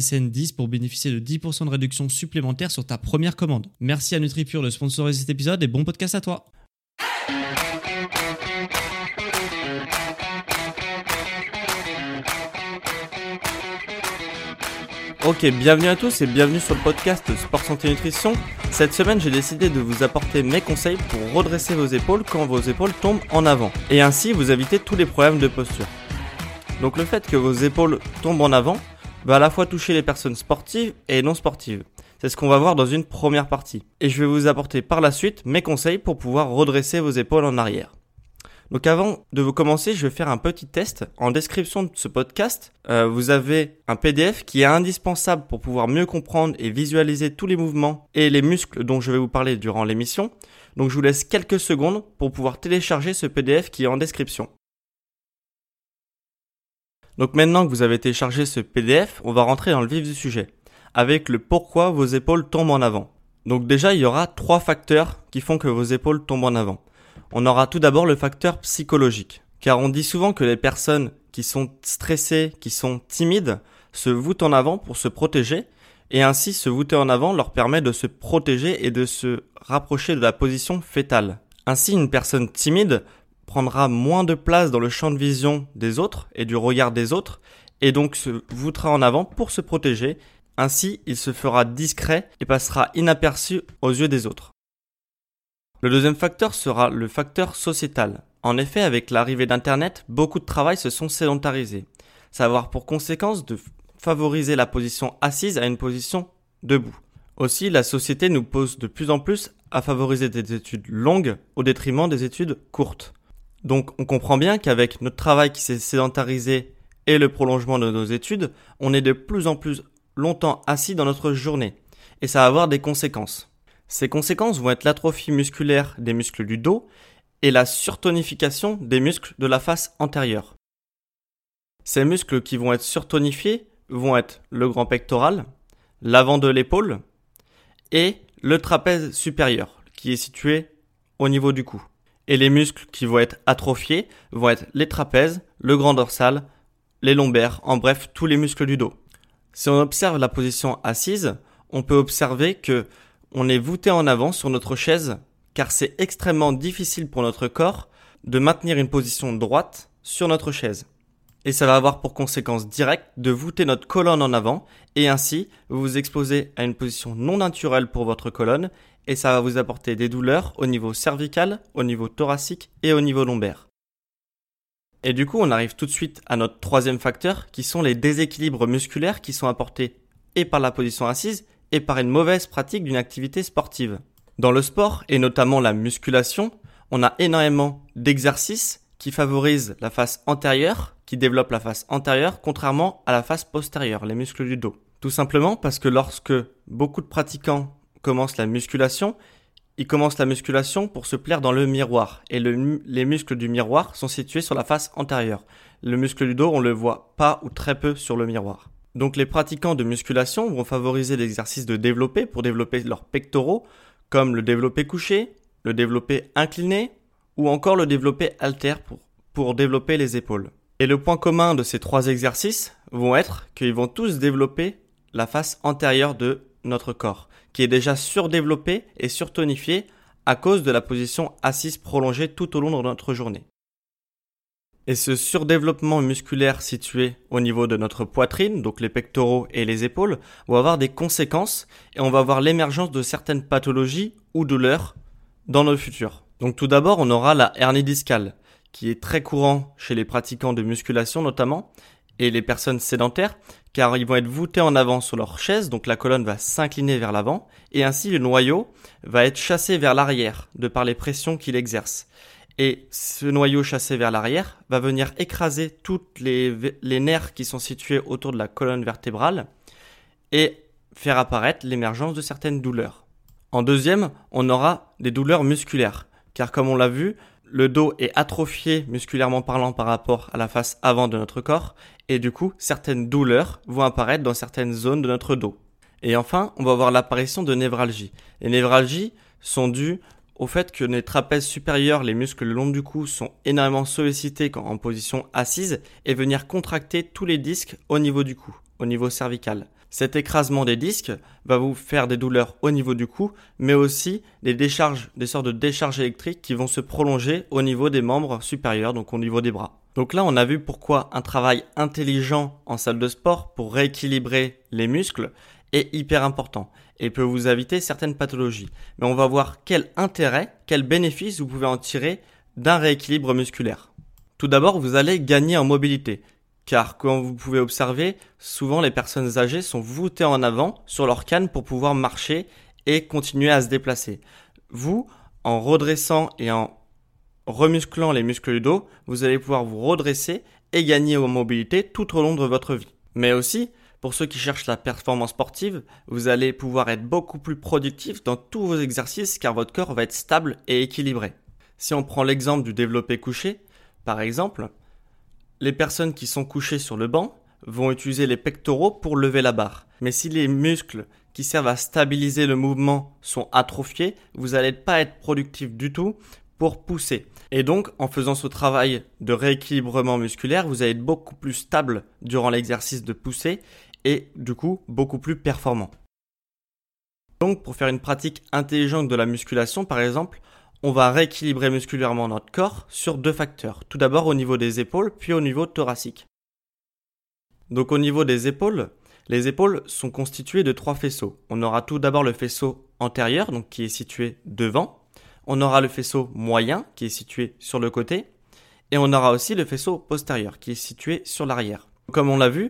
SSN 10 pour bénéficier de 10% de réduction supplémentaire sur ta première commande. Merci à NutriPure de sponsoriser cet épisode et bon podcast à toi. Ok, bienvenue à tous et bienvenue sur le podcast Sport Santé Nutrition. Cette semaine, j'ai décidé de vous apporter mes conseils pour redresser vos épaules quand vos épaules tombent en avant et ainsi vous éviter tous les problèmes de posture. Donc le fait que vos épaules tombent en avant va à la fois toucher les personnes sportives et non sportives. C'est ce qu'on va voir dans une première partie. Et je vais vous apporter par la suite mes conseils pour pouvoir redresser vos épaules en arrière. Donc avant de vous commencer, je vais faire un petit test. En description de ce podcast, euh, vous avez un PDF qui est indispensable pour pouvoir mieux comprendre et visualiser tous les mouvements et les muscles dont je vais vous parler durant l'émission. Donc je vous laisse quelques secondes pour pouvoir télécharger ce PDF qui est en description. Donc maintenant que vous avez téléchargé ce PDF, on va rentrer dans le vif du sujet, avec le pourquoi vos épaules tombent en avant. Donc déjà, il y aura trois facteurs qui font que vos épaules tombent en avant. On aura tout d'abord le facteur psychologique, car on dit souvent que les personnes qui sont stressées, qui sont timides, se voûtent en avant pour se protéger, et ainsi se voûter en avant leur permet de se protéger et de se rapprocher de la position fétale. Ainsi, une personne timide prendra moins de place dans le champ de vision des autres et du regard des autres, et donc se voûtera en avant pour se protéger. Ainsi, il se fera discret et passera inaperçu aux yeux des autres. Le deuxième facteur sera le facteur sociétal. En effet, avec l'arrivée d'Internet, beaucoup de travail se sont sédentarisés. Ça va avoir pour conséquence de favoriser la position assise à une position debout. Aussi, la société nous pose de plus en plus à favoriser des études longues au détriment des études courtes. Donc on comprend bien qu'avec notre travail qui s'est sédentarisé et le prolongement de nos études, on est de plus en plus longtemps assis dans notre journée. Et ça va avoir des conséquences. Ces conséquences vont être l'atrophie musculaire des muscles du dos et la surtonification des muscles de la face antérieure. Ces muscles qui vont être surtonifiés vont être le grand pectoral, l'avant de l'épaule et le trapèze supérieur qui est situé au niveau du cou. Et les muscles qui vont être atrophiés vont être les trapèzes, le grand dorsal, les lombaires, en bref, tous les muscles du dos. Si on observe la position assise, on peut observer que on est voûté en avant sur notre chaise car c'est extrêmement difficile pour notre corps de maintenir une position droite sur notre chaise. Et ça va avoir pour conséquence directe de voûter notre colonne en avant et ainsi vous vous exposez à une position non naturelle pour votre colonne et ça va vous apporter des douleurs au niveau cervical, au niveau thoracique et au niveau lombaire. Et du coup, on arrive tout de suite à notre troisième facteur, qui sont les déséquilibres musculaires qui sont apportés et par la position assise et par une mauvaise pratique d'une activité sportive. Dans le sport, et notamment la musculation, on a énormément d'exercices qui favorisent la face antérieure, qui développent la face antérieure, contrairement à la face postérieure, les muscles du dos. Tout simplement parce que lorsque beaucoup de pratiquants commence la musculation, il commence la musculation pour se plaire dans le miroir. Et les muscles du miroir sont situés sur la face antérieure. Le muscle du dos, on le voit pas ou très peu sur le miroir. Donc les pratiquants de musculation vont favoriser l'exercice de développer pour développer leurs pectoraux, comme le développé couché, le développé incliné, ou encore le développé alter pour, pour développer les épaules. Et le point commun de ces trois exercices vont être qu'ils vont tous développer la face antérieure de notre corps qui est déjà surdéveloppé et surtonifié à cause de la position assise prolongée tout au long de notre journée. Et ce surdéveloppement musculaire situé au niveau de notre poitrine, donc les pectoraux et les épaules, va avoir des conséquences et on va avoir l'émergence de certaines pathologies ou douleurs dans le futur. Donc tout d'abord, on aura la hernie discale, qui est très courant chez les pratiquants de musculation notamment, et les personnes sédentaires, car ils vont être voûtés en avant sur leur chaise, donc la colonne va s'incliner vers l'avant, et ainsi le noyau va être chassé vers l'arrière, de par les pressions qu'il exerce. Et ce noyau chassé vers l'arrière va venir écraser toutes les, les nerfs qui sont situés autour de la colonne vertébrale et faire apparaître l'émergence de certaines douleurs. En deuxième, on aura des douleurs musculaires, car comme on l'a vu, le dos est atrophié musculairement parlant par rapport à la face avant de notre corps, et du coup, certaines douleurs vont apparaître dans certaines zones de notre dos. Et enfin, on va avoir l'apparition de névralgies. Les névralgies sont dues au fait que les trapèzes supérieurs, les muscles le long du cou, sont énormément sollicités en position assise et venir contracter tous les disques au niveau du cou, au niveau cervical. Cet écrasement des disques va vous faire des douleurs au niveau du cou, mais aussi des décharges, des sortes de décharges électriques qui vont se prolonger au niveau des membres supérieurs, donc au niveau des bras. Donc là, on a vu pourquoi un travail intelligent en salle de sport pour rééquilibrer les muscles est hyper important et peut vous éviter certaines pathologies. Mais on va voir quel intérêt, quel bénéfice vous pouvez en tirer d'un rééquilibre musculaire. Tout d'abord, vous allez gagner en mobilité. Car comme vous pouvez observer, souvent les personnes âgées sont voûtées en avant sur leur canne pour pouvoir marcher et continuer à se déplacer. Vous, en redressant et en remusclant les muscles du dos, vous allez pouvoir vous redresser et gagner en mobilité tout au long de votre vie. Mais aussi, pour ceux qui cherchent la performance sportive, vous allez pouvoir être beaucoup plus productif dans tous vos exercices car votre corps va être stable et équilibré. Si on prend l'exemple du développé couché, par exemple, les personnes qui sont couchées sur le banc vont utiliser les pectoraux pour lever la barre. Mais si les muscles qui servent à stabiliser le mouvement sont atrophiés, vous n'allez pas être productif du tout pour pousser. Et donc, en faisant ce travail de rééquilibrement musculaire, vous allez être beaucoup plus stable durant l'exercice de pousser et du coup beaucoup plus performant. Donc pour faire une pratique intelligente de la musculation par exemple, on va rééquilibrer musculairement notre corps sur deux facteurs. Tout d'abord au niveau des épaules, puis au niveau thoracique. Donc au niveau des épaules, les épaules sont constituées de trois faisceaux. On aura tout d'abord le faisceau antérieur, qui est situé devant. On aura le faisceau moyen, qui est situé sur le côté. Et on aura aussi le faisceau postérieur, qui est situé sur l'arrière. Comme on l'a vu,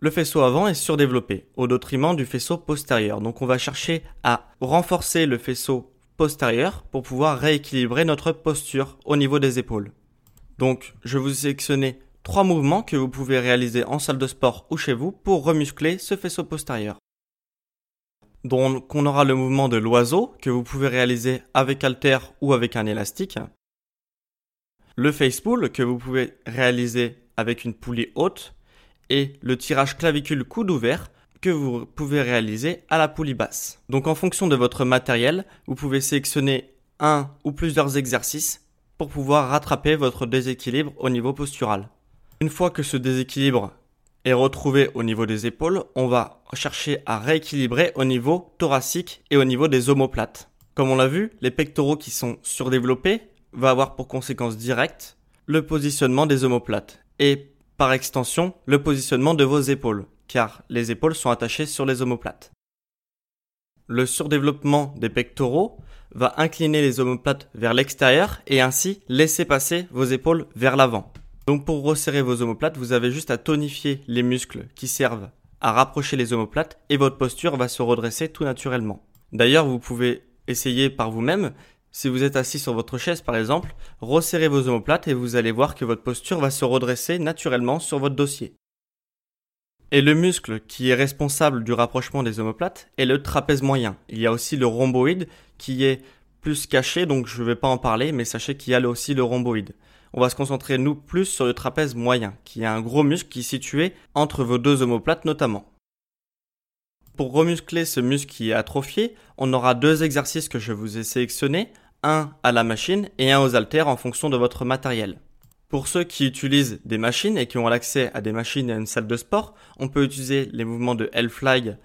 le faisceau avant est surdéveloppé au détriment du faisceau postérieur. Donc on va chercher à renforcer le faisceau postérieur pour pouvoir rééquilibrer notre posture au niveau des épaules. Donc je vous ai sélectionné trois mouvements que vous pouvez réaliser en salle de sport ou chez vous pour remuscler ce faisceau postérieur. Donc on aura le mouvement de l'oiseau que vous pouvez réaliser avec halter ou avec un élastique. Le face pull que vous pouvez réaliser avec une poulie haute et le tirage clavicule coude ouvert vous pouvez réaliser à la poulie basse. Donc en fonction de votre matériel, vous pouvez sélectionner un ou plusieurs exercices pour pouvoir rattraper votre déséquilibre au niveau postural. Une fois que ce déséquilibre est retrouvé au niveau des épaules, on va chercher à rééquilibrer au niveau thoracique et au niveau des omoplates. Comme on l'a vu, les pectoraux qui sont surdéveloppés va avoir pour conséquence directe le positionnement des omoplates. Et par extension le positionnement de vos épaules, car les épaules sont attachées sur les omoplates. Le surdéveloppement des pectoraux va incliner les omoplates vers l'extérieur et ainsi laisser passer vos épaules vers l'avant. Donc pour resserrer vos omoplates, vous avez juste à tonifier les muscles qui servent à rapprocher les omoplates et votre posture va se redresser tout naturellement. D'ailleurs, vous pouvez essayer par vous-même si vous êtes assis sur votre chaise par exemple, resserrez vos omoplates et vous allez voir que votre posture va se redresser naturellement sur votre dossier. Et le muscle qui est responsable du rapprochement des omoplates est le trapèze moyen. Il y a aussi le rhomboïde qui est plus caché, donc je ne vais pas en parler, mais sachez qu'il y a aussi le rhomboïde. On va se concentrer nous plus sur le trapèze moyen, qui est un gros muscle qui est situé entre vos deux omoplates notamment. Pour remuscler ce muscle qui est atrophié, on aura deux exercices que je vous ai sélectionnés, un à la machine et un aux haltères en fonction de votre matériel. Pour ceux qui utilisent des machines et qui ont l'accès à des machines et à une salle de sport, on peut utiliser les mouvements de L-Fly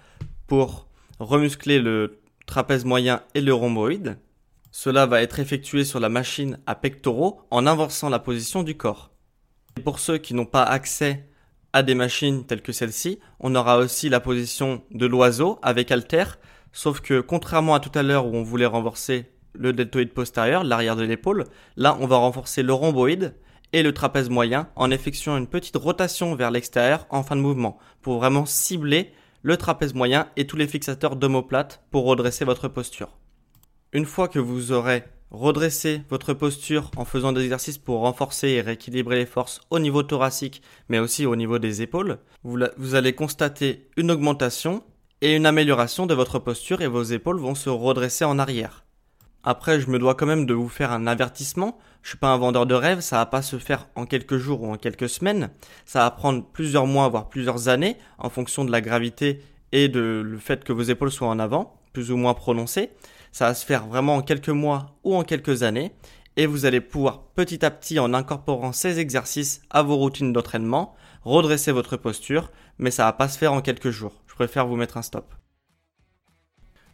pour remuscler le trapèze moyen et le rhomboïde. Cela va être effectué sur la machine à pectoraux en inversant la position du corps. Et pour ceux qui n'ont pas accès à des machines telles que celle-ci, on aura aussi la position de l'oiseau avec Alter, sauf que contrairement à tout à l'heure où on voulait renforcer le deltoïde postérieur, l'arrière de l'épaule, là on va renforcer le rhomboïde et le trapèze moyen en effectuant une petite rotation vers l'extérieur en fin de mouvement pour vraiment cibler le trapèze moyen et tous les fixateurs d'omoplate pour redresser votre posture. Une fois que vous aurez redressé votre posture en faisant des exercices pour renforcer et rééquilibrer les forces au niveau thoracique mais aussi au niveau des épaules, vous, vous allez constater une augmentation et une amélioration de votre posture et vos épaules vont se redresser en arrière. Après, je me dois quand même de vous faire un avertissement. Je suis pas un vendeur de rêves, ça va pas se faire en quelques jours ou en quelques semaines. Ça va prendre plusieurs mois, voire plusieurs années, en fonction de la gravité et de le fait que vos épaules soient en avant, plus ou moins prononcées. Ça va se faire vraiment en quelques mois ou en quelques années. Et vous allez pouvoir petit à petit, en incorporant ces exercices à vos routines d'entraînement, redresser votre posture, mais ça va pas se faire en quelques jours. Je préfère vous mettre un stop.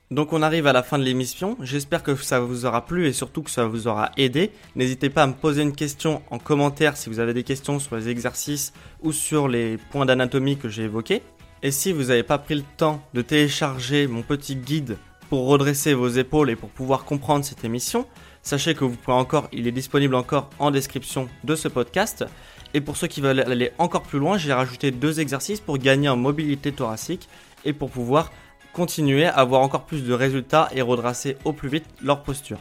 Donc on arrive à la fin de l'émission, j'espère que ça vous aura plu et surtout que ça vous aura aidé. N'hésitez pas à me poser une question en commentaire si vous avez des questions sur les exercices ou sur les points d'anatomie que j'ai évoqués. Et si vous n'avez pas pris le temps de télécharger mon petit guide pour redresser vos épaules et pour pouvoir comprendre cette émission, sachez que vous pouvez encore, il est disponible encore en description de ce podcast. Et pour ceux qui veulent aller encore plus loin, j'ai rajouté deux exercices pour gagner en mobilité thoracique et pour pouvoir continuer à avoir encore plus de résultats et redresser au plus vite leur posture.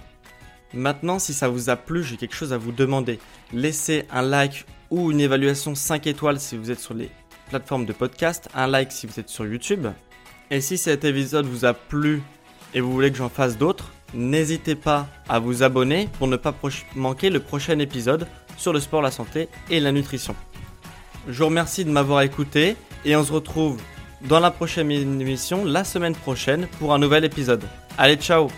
Maintenant, si ça vous a plu, j'ai quelque chose à vous demander. Laissez un like ou une évaluation 5 étoiles si vous êtes sur les plateformes de podcast, un like si vous êtes sur YouTube. Et si cet épisode vous a plu et vous voulez que j'en fasse d'autres, n'hésitez pas à vous abonner pour ne pas manquer le prochain épisode sur le sport, la santé et la nutrition. Je vous remercie de m'avoir écouté et on se retrouve dans la prochaine émission la semaine prochaine pour un nouvel épisode. Allez, ciao